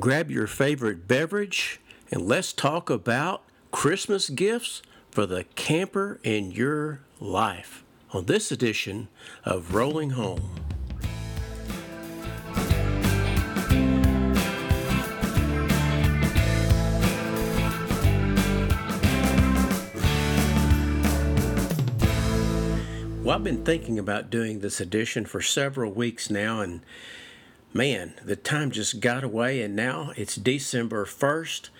grab your favorite beverage, and let's talk about Christmas gifts for the camper in your life on this edition of Rolling Home. Well, I've been thinking about doing this edition for several weeks now, and man, the time just got away, and now it's December 1st.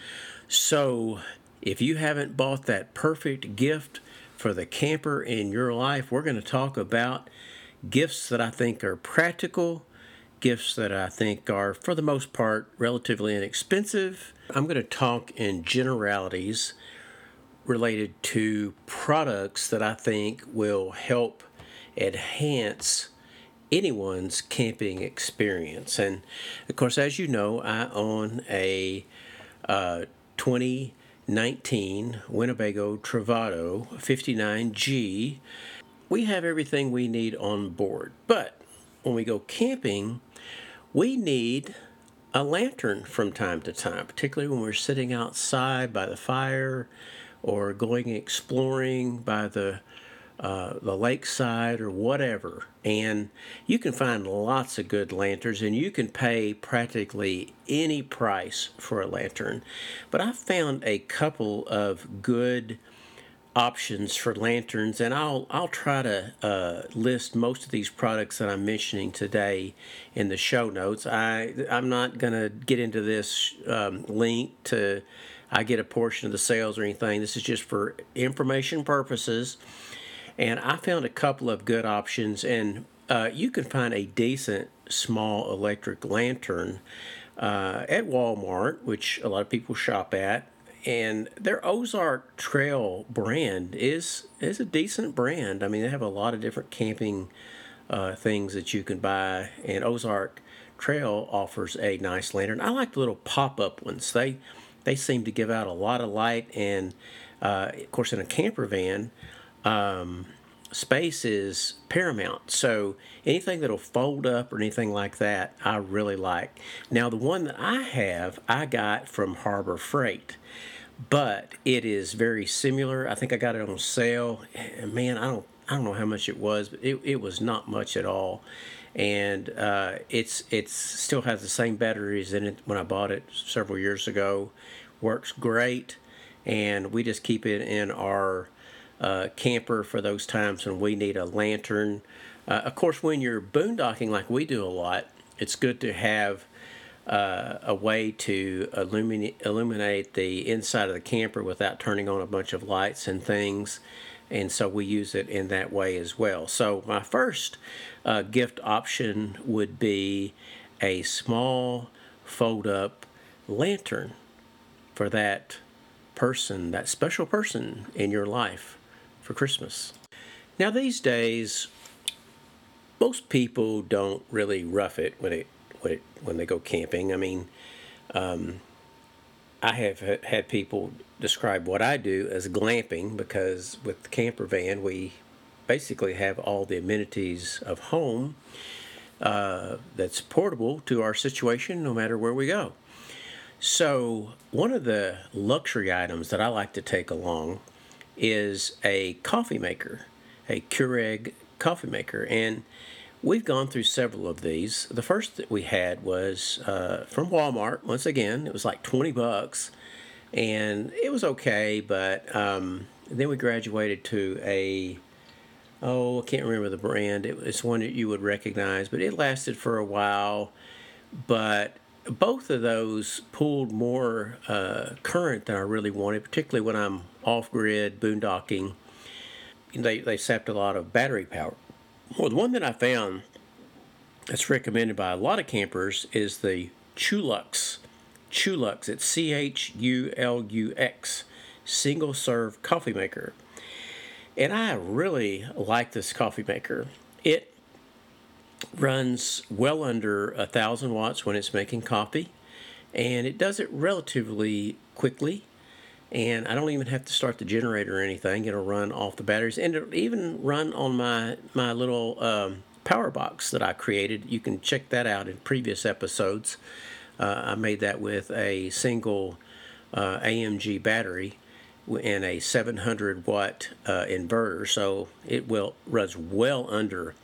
So, if you haven't bought that perfect gift for the camper in your life, we're going to talk about gifts that I think are practical, gifts that I think are, for the most part, relatively inexpensive. I'm going to talk in generalities related to products that I think will help enhance anyone's camping experience. And of course, as you know, I own a uh, 2019 Winnebago Travato 59G. We have everything we need on board, but when we go camping, we need a lantern from time to time, particularly when we're sitting outside by the fire or going exploring by the uh, the lakeside or whatever. And you can find lots of good lanterns and you can pay practically any price for a lantern. But I found a couple of good options for lanterns and I'll I'll try to uh, list most of these products that I'm mentioning today in the show notes. I I'm not gonna get into this um, link to I get a portion of the sales or anything. This is just for information purposes. And I found a couple of good options, and uh, you can find a decent small electric lantern uh, at Walmart, which a lot of people shop at. And their Ozark Trail brand is is a decent brand. I mean, they have a lot of different camping uh, things that you can buy, and Ozark Trail offers a nice lantern. I like the little pop up ones. They they seem to give out a lot of light, and uh, of course, in a camper van, um, space is paramount. So anything that'll fold up or anything like that, I really like. Now, the one that I have, I got from Harbor Freight, but it is very similar. I think I got it on sale. Man, I don't. I don't know how much it was, but it, it was not much at all and uh, it's it's still has the same batteries in it when I bought it several years ago. Works great, and we just keep it in our uh, camper for those times when we need a lantern. Uh, of course, when you're boondocking like we do a lot, it's good to have uh, a way to illuminate, illuminate the inside of the camper without turning on a bunch of lights and things and so we use it in that way as well. So my first uh, gift option would be a small fold up lantern for that person, that special person in your life for Christmas. Now, these days, most people don't really rough it when it when, it, when they go camping. I mean, um, I have had people describe what I do as glamping because with the camper van, we basically have all the amenities of home uh, that's portable to our situation no matter where we go. So, one of the luxury items that I like to take along is a coffee maker, a Keurig coffee maker. And we've gone through several of these. The first that we had was uh, from Walmart. Once again, it was like 20 bucks and it was okay. But um, then we graduated to a oh, I can't remember the brand. It, it's one that you would recognize, but it lasted for a while. But both of those pulled more uh, current than I really wanted, particularly when I'm off grid boondocking. They, they sapped a lot of battery power. Well, the one that I found that's recommended by a lot of campers is the Chulux Chulux. It's C H U L U X, single serve coffee maker. And I really like this coffee maker. It runs well under a thousand watts when it's making coffee, and it does it relatively quickly. And I don't even have to start the generator or anything. It'll run off the batteries, and it'll even run on my my little um, power box that I created. You can check that out in previous episodes. Uh, I made that with a single uh, AMG battery and a 700 watt uh, inverter, so it will runs well under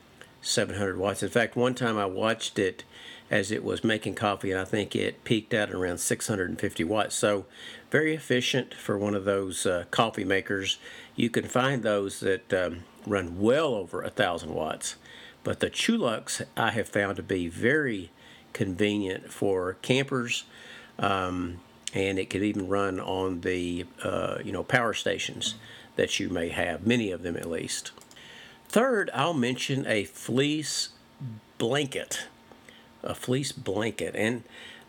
700 watts. In fact, one time I watched it as it was making coffee, and I think it peaked out at around 650 watts. So, very efficient for one of those uh, coffee makers. You can find those that um, run well over a thousand watts, but the Chulux I have found to be very convenient for campers. Um, and it could even run on the uh, you know power stations that you may have, many of them at least. Third, I'll mention a fleece blanket, a fleece blanket, and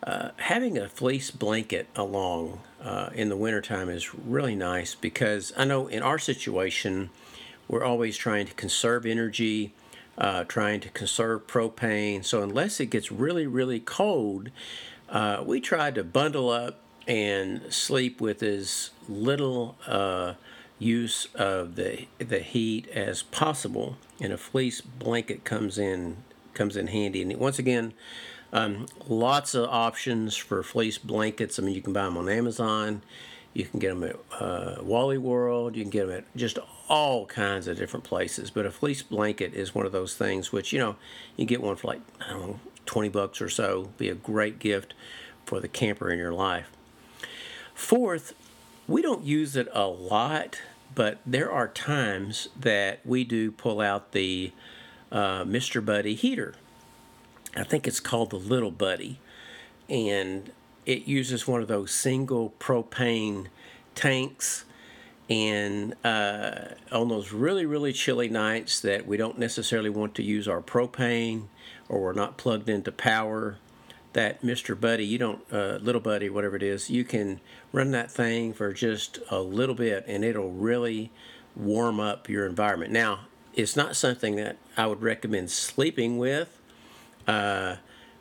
uh, having a fleece blanket along uh, in the wintertime is really nice because I know in our situation, we're always trying to conserve energy, uh, trying to conserve propane. So unless it gets really, really cold, uh, we try to bundle up and sleep with as little uh, use of the the heat as possible. And a fleece blanket comes in comes in handy. And once again, um, lots of options for fleece blankets. I mean, you can buy them on Amazon. You can get them at uh, Wally World. You can get them at just all kinds of different places. But a fleece blanket is one of those things which, you know, you get one for like, I don't know, 20 bucks or so. Be a great gift for the camper in your life. Fourth, we don't use it a lot, but there are times that we do pull out the uh, Mr. Buddy heater. I think it's called the Little Buddy, and it uses one of those single propane tanks. And uh, on those really, really chilly nights that we don't necessarily want to use our propane or we're not plugged into power, that Mr. Buddy, you don't, uh, Little Buddy, whatever it is, you can run that thing for just a little bit and it'll really warm up your environment. Now, it's not something that I would recommend sleeping with, uh,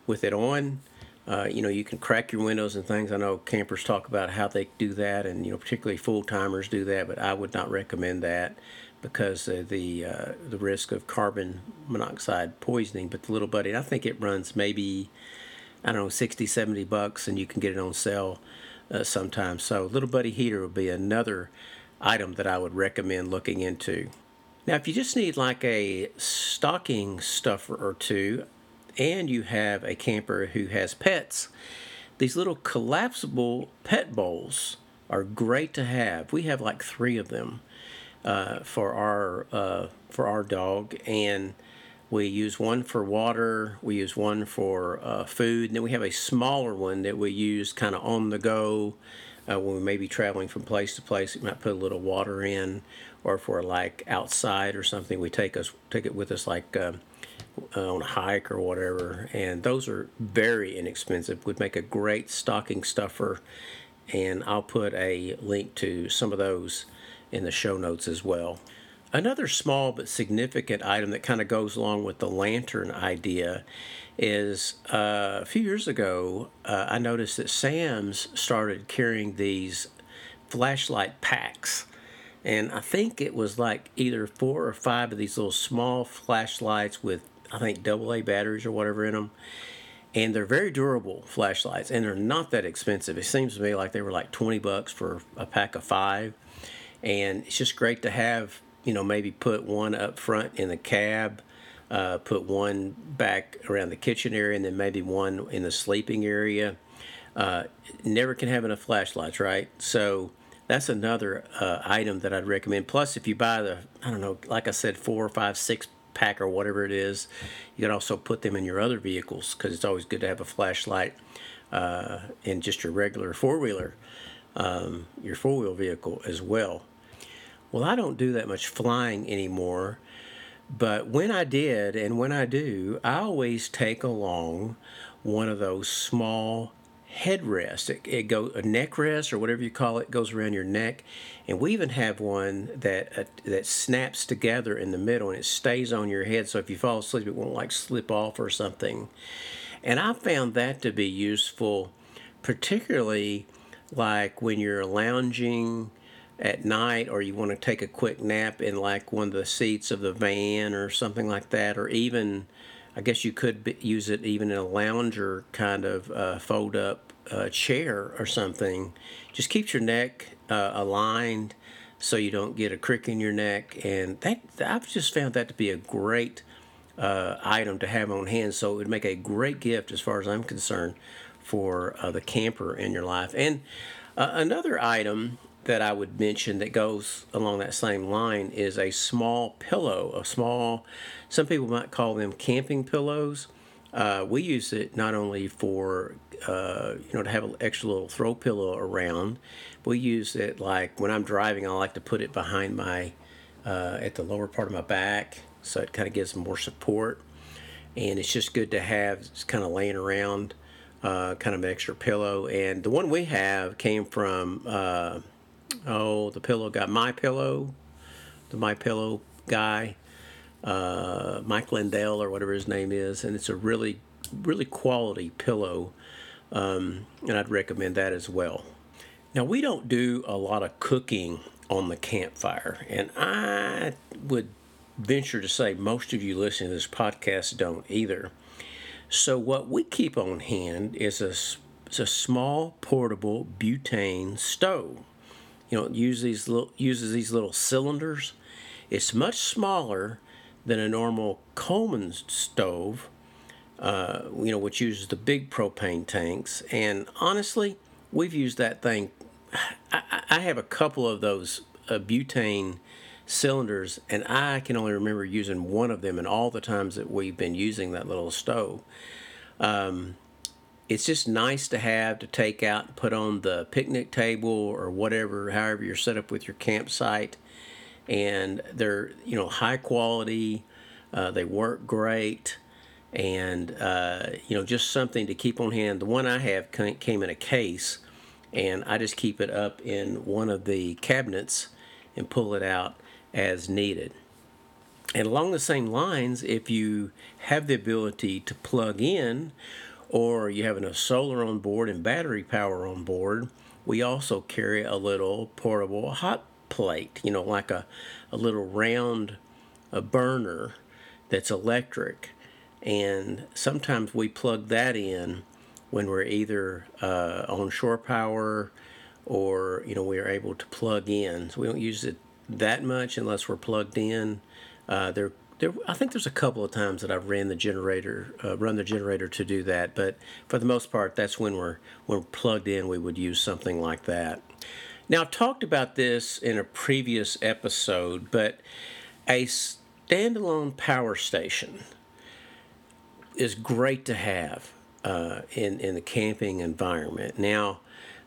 with it on. Uh, you know, you can crack your windows and things. I know campers talk about how they do that, and you know, particularly full timers do that. But I would not recommend that because of the uh, the risk of carbon monoxide poisoning. But the little buddy, I think it runs maybe I don't know, 60, 70 bucks, and you can get it on sale uh, sometimes. So, Little Buddy Heater would be another item that I would recommend looking into. Now, if you just need like a stocking stuffer or two, and you have a camper who has pets, these little collapsible pet bowls are great to have. We have like three of them uh, for our uh, for our dog, and we use one for water, we use one for uh, food, and then we have a smaller one that we use kind of on the go uh, when we may be traveling from place to place. We might put a little water in, or if we're like outside or something, we take us take it with us like uh, on a hike or whatever. And those are very inexpensive. Would make a great stocking stuffer, and I'll put a link to some of those in the show notes as well. Another small but significant item that kind of goes along with the lantern idea is uh, a few years ago, uh, I noticed that Sam's started carrying these flashlight packs. And I think it was like either four or five of these little small flashlights with, I think, AA batteries or whatever in them. And they're very durable flashlights and they're not that expensive. It seems to me like they were like 20 bucks for a pack of five. And it's just great to have you know, maybe put one up front in the cab, uh, put one back around the kitchen area, and then maybe one in the sleeping area. Uh, never can have enough flashlights, right? So that's another uh, item that I'd recommend. Plus, if you buy the, I don't know, like I said, four or five, six pack or whatever it is, you can also put them in your other vehicles because it's always good to have a flashlight uh, in just your regular four wheeler, um, your four wheel vehicle as well. Well, I don't do that much flying anymore, but when I did and when I do, I always take along one of those small headrests. It, it go a neck rest or whatever you call it goes around your neck, and we even have one that uh, that snaps together in the middle and it stays on your head. So if you fall asleep, it won't like slip off or something. And I found that to be useful, particularly like when you're lounging at night or you want to take a quick nap in like one of the seats of the van or something like that or even I guess you could be, use it even in a lounger kind of uh, fold up uh, chair or something. Just keeps your neck uh, aligned so you don't get a crick in your neck. And that I've just found that to be a great uh, item to have on hand. So it would make a great gift, as far as I'm concerned, for uh, the camper in your life. And uh, another item that I would mention that goes along that same line is a small pillow, a small, some people might call them camping pillows. Uh, we use it not only for uh, you know to have an extra little throw pillow around, we use it like when I'm driving. I like to put it behind my uh, at the lower part of my back, so it kind of gives more support. And it's just good to have. It's kind of laying around, uh, kind of an extra pillow. And the one we have came from uh, oh the pillow got my pillow, the my pillow guy, uh, Mike Lindell or whatever his name is, and it's a really really quality pillow, um, and I'd recommend that as well. Now we don't do a lot of cooking on the campfire, and I would venture to say most of you listening to this podcast don't either. So what we keep on hand is a, a small portable butane stove you know, use these little, uses these little cylinders. It's much smaller than a normal Coleman stove, uh, you know, which uses the big propane tanks. And honestly, we've used that thing. I, I have a couple of those uh, butane cylinders, and I can only remember using one of them in all the times that we've been using that little stove. Um, it's just nice to have to take out and put on the picnic table or whatever, however you're set up with your campsite. And they're, you know, high quality, uh, they work great, and, uh, you know, just something to keep on hand. The one I have came in a case, and I just keep it up in one of the cabinets and pull it out as needed. And along the same lines, if you have the ability to plug in, or you have a solar on board and battery power on board, we also carry a little portable hot plate, you know, like a, a little round a burner that's electric. And sometimes we plug that in when we're either uh, on shore power or, you know, we are able to plug in. So we don't use it that much unless we're plugged in. Uh, there, I think there's a couple of times that I've ran the generator, uh, run the generator to do that, but for the most part, that's when we're when we're plugged in. We would use something like that. Now, I've talked about this in a previous episode, but a standalone power station is great to have uh, in in the camping environment. Now,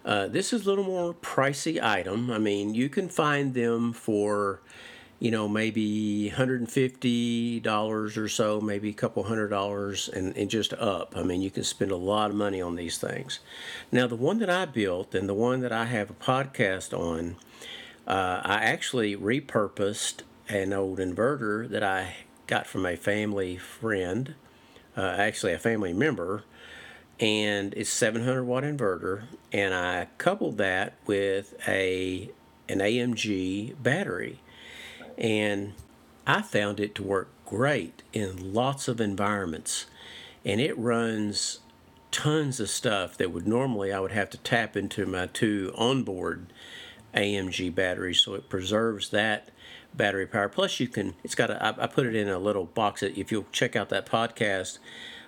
uh, this is a little more pricey item. I mean, you can find them for you know, maybe $150 or so, maybe a couple hundred dollars, and, and just up. I mean, you can spend a lot of money on these things. Now, the one that I built and the one that I have a podcast on, uh, I actually repurposed an old inverter that I got from a family friend, uh, actually a family member, and it's 700 watt inverter, and I coupled that with a an AMG battery and I found it to work great in lots of environments. And it runs tons of stuff that would normally I would have to tap into my two onboard AMG batteries. So it preserves that battery power. Plus, you can, it's got a, I, I put it in a little box that if you'll check out that podcast,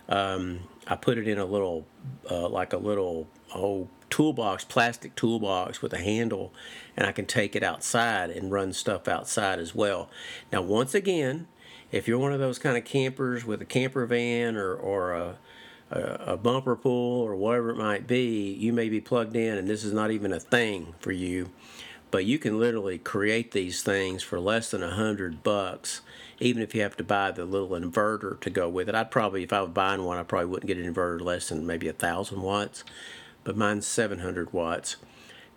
um, I put it in a little, uh, like a little, oh, toolbox, plastic toolbox with a handle, and I can take it outside and run stuff outside as well. Now, once again, if you're one of those kind of campers with a camper van or, or a, a, a bumper pull or whatever it might be, you may be plugged in and this is not even a thing for you. But you can literally create these things for less than a hundred bucks, even if you have to buy the little inverter to go with it. I'd probably, if I was buying one, I probably wouldn't get an inverter less than maybe a thousand watts but mine's 700 watts,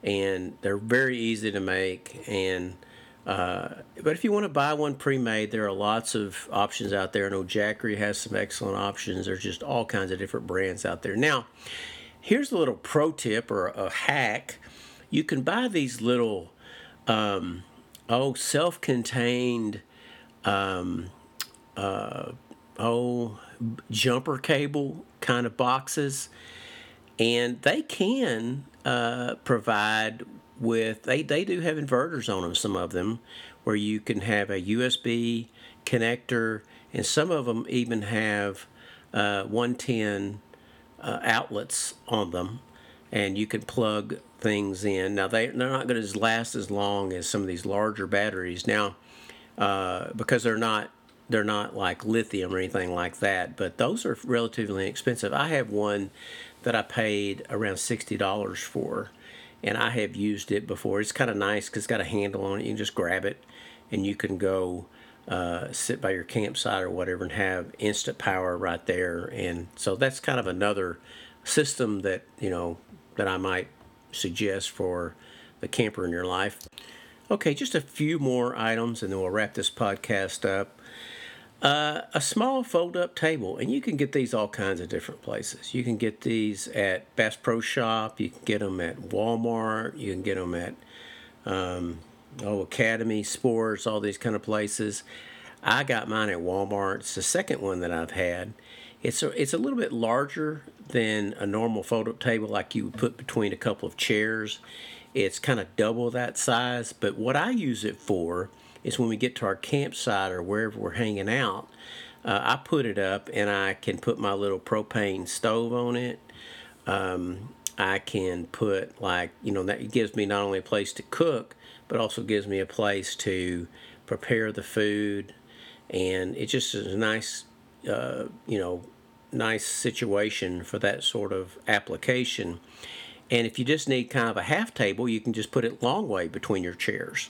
and they're very easy to make. And uh, but if you want to buy one pre-made, there are lots of options out there. I know Jackery has some excellent options. There's just all kinds of different brands out there. Now, here's a little pro tip or a hack. You can buy these little um, oh self-contained um, uh, oh jumper cable kind of boxes, and they can uh, provide with they, they do have inverters on them some of them where you can have a usb connector and some of them even have uh, 110 uh, outlets on them and you can plug things in. Now they, they're not going to last as long as some of these larger batteries. Now uh, because they're not they're not like lithium or anything like that but those are relatively inexpensive. I have one that i paid around $60 for and I have used it before. It's kind of nice because it's got a handle on it. You can just grab it, and you can go uh, sit by your campsite or whatever and have instant power right there. And so that's kind of another system that you know that I might suggest for the camper in your life. Okay, just a few more items, and then we'll wrap this podcast up. Uh, a small fold up table, and you can get these all kinds of different places. You can get these at Bass Pro Shop, you can get them at Walmart, you can get them at um, oh, Academy Sports, all these kind of places. I got mine at Walmart. It's the second one that I've had. It's a, it's a little bit larger than a normal fold up table, like you would put between a couple of chairs. It's kind of double that size, but what I use it for is when we get to our campsite or wherever we're hanging out, uh, I put it up and I can put my little propane stove on it. Um, I can put like you know that gives me not only a place to cook, but also gives me a place to prepare the food, and it just is a nice, uh, you know, nice situation for that sort of application. And if you just need kind of a half table, you can just put it long way between your chairs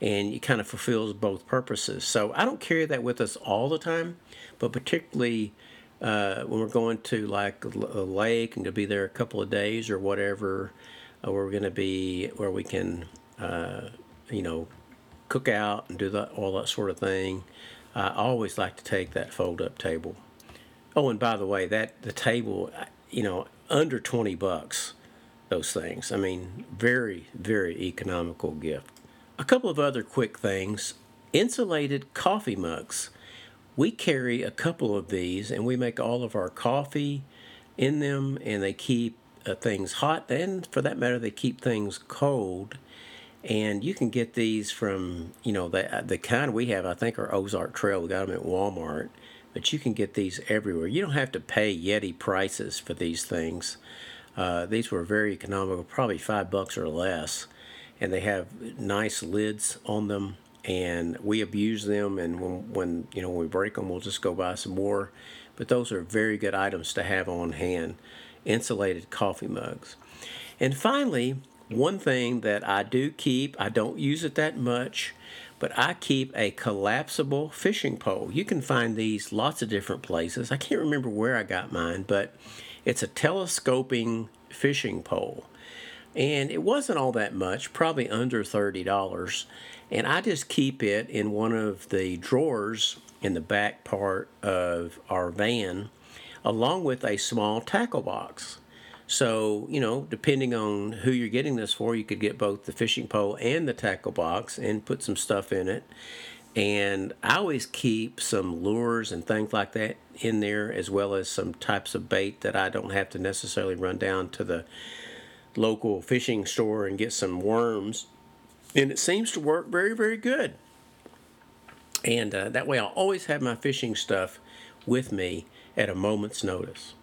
and it kind of fulfills both purposes. So I don't carry that with us all the time, but particularly uh, when we're going to like a lake and to be there a couple of days or whatever, uh, we're going to be where we can, uh, you know, cook out and do that all that sort of thing. I always like to take that fold up table. Oh, and by the way, that the table, you know, under twenty bucks. Those things. I mean, very, very economical gift. A couple of other quick things. Insulated coffee mugs. We carry a couple of these and we make all of our coffee in them and they keep uh, things hot and for that matter they keep things cold. And you can get these from you know the the kind we have I think are Ozark Trail. We got them at Walmart. But you can get these everywhere. You don't have to pay Yeti prices for these things. Uh, these were very economical probably five bucks or less and they have nice lids on them and we abuse them and when, when you know when we break them we'll just go buy some more. But those are very good items to have on hand insulated coffee mugs. And finally one thing that i do keep i don't use it that much but i keep a collapsible fishing pole. You can find these lots of different places. I can't remember where i got mine but it's a telescoping fishing pole and it wasn't all that much, probably under $30. And I just keep it in one of the drawers in the back part of our van, along with a small tackle box. So, you know, depending on who you're getting this for, you could get both the fishing pole and the tackle box and put some stuff in it. And I always keep some lures and things like that in there, as well as some types of bait that I don't have to necessarily run down to the local fishing store and get some worms. And it seems to work very, very good. And uh, that way I'll always have my fishing stuff with me at a moment's notice.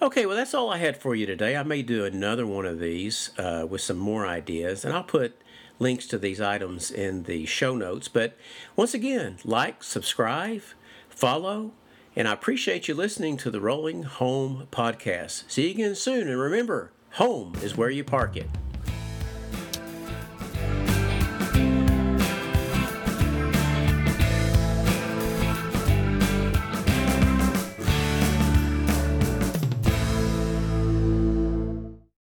Okay, well, that's all I had for you today. I may do another one of these uh, with some more ideas, and I'll put links to these items in the show notes. But once again, like, subscribe, follow, and I appreciate you listening to the Rolling Home Podcast. See you again soon, and remember, Home is where you park it.